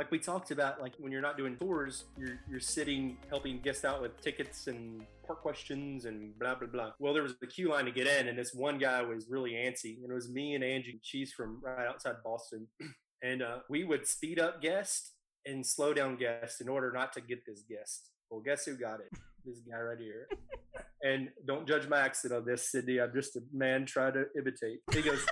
like we talked about, like when you're not doing tours, you're you're sitting helping guests out with tickets and park questions and blah blah blah. Well, there was a queue line to get in, and this one guy was really antsy, and it was me and Angie. She's from right outside Boston, and uh, we would speed up guests and slow down guests in order not to get this guest. Well, guess who got it? This guy right here. and don't judge my accent on this, Sydney. I'm just a man trying to imitate. He goes,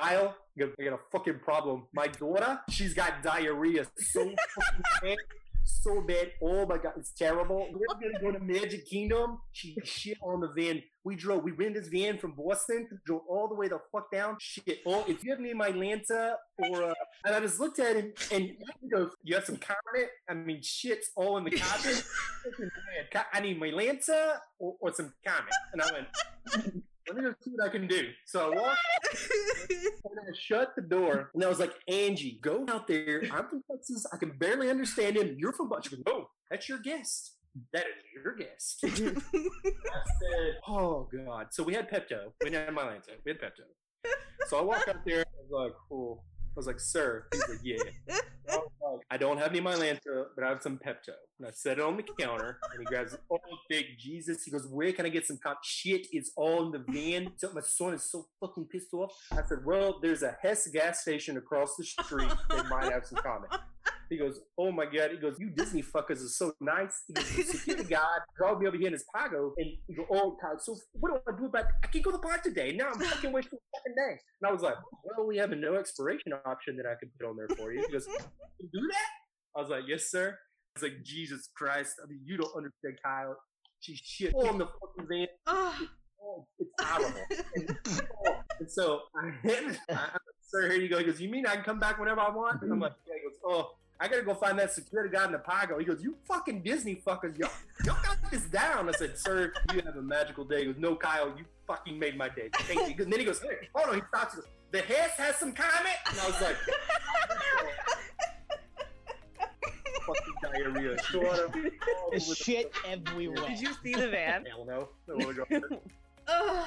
Kyle, I got a fucking problem. My daughter, she's got diarrhea so fucking bad. So bad. Oh my god, it's terrible. We're gonna go to Magic Kingdom. She shit on the van. We drove, we rented this van from Boston, drove all the way the fuck down. Shit. Oh, if you have me in my Mylanta or uh, and I just looked at him and he goes, You have some comment? I mean shit's all in the comment. I need Mylanta or, or some comment. And I went let me just see what I can do. So I walked and I shut the door and I was like, Angie, go out there. I'm from Texas. I can barely understand him. You're from Bunch. Oh, no, that's your guest. That is your guest. I said, Oh God. So we had Pepto. We didn't have Mylanta. We had Pepto. So I walked out there. And I was like, Cool. I was like, sir. He's like, yeah. I, don't have any Mylanta, but I have some Pepto. And I set it on the counter, and he grabs, it. oh, big Jesus. He goes, where can I get some cop? Shit, it's all in the van. My son is so fucking pissed off. I said, well, there's a Hess gas station across the street. They might have some comment. He goes, oh my god. He goes, you Disney fuckers are so nice. He goes, the security guard called me over here in his Pago, and he goes, oh god, so what do I do about? I can't go to the park today. Now I'm fucking wasting fucking day. And I was like, well, we have a no expiration option that I could put on there for you. He goes, you do that? I was like, yes, sir. I was like, Jesus Christ. I mean, you don't understand, Kyle. She shit on the fucking van. Oh, it's horrible. and, oh, and so I, I, sir, here you go. He goes, you mean I can come back whenever I want? And I'm like, yeah. He goes, oh, I gotta go find that security guy in the Pago. He goes, you fucking Disney fuckers, y'all, y'all got this down. I said, sir, you have a magical day. He goes, no, Kyle, you fucking made my day. Thank you. And then he goes, hey, hold on. He stops. He goes, the Hess has some comment. And I was like, fucking diarrhea. Shit everywhere. Did you see the van? Hell no. no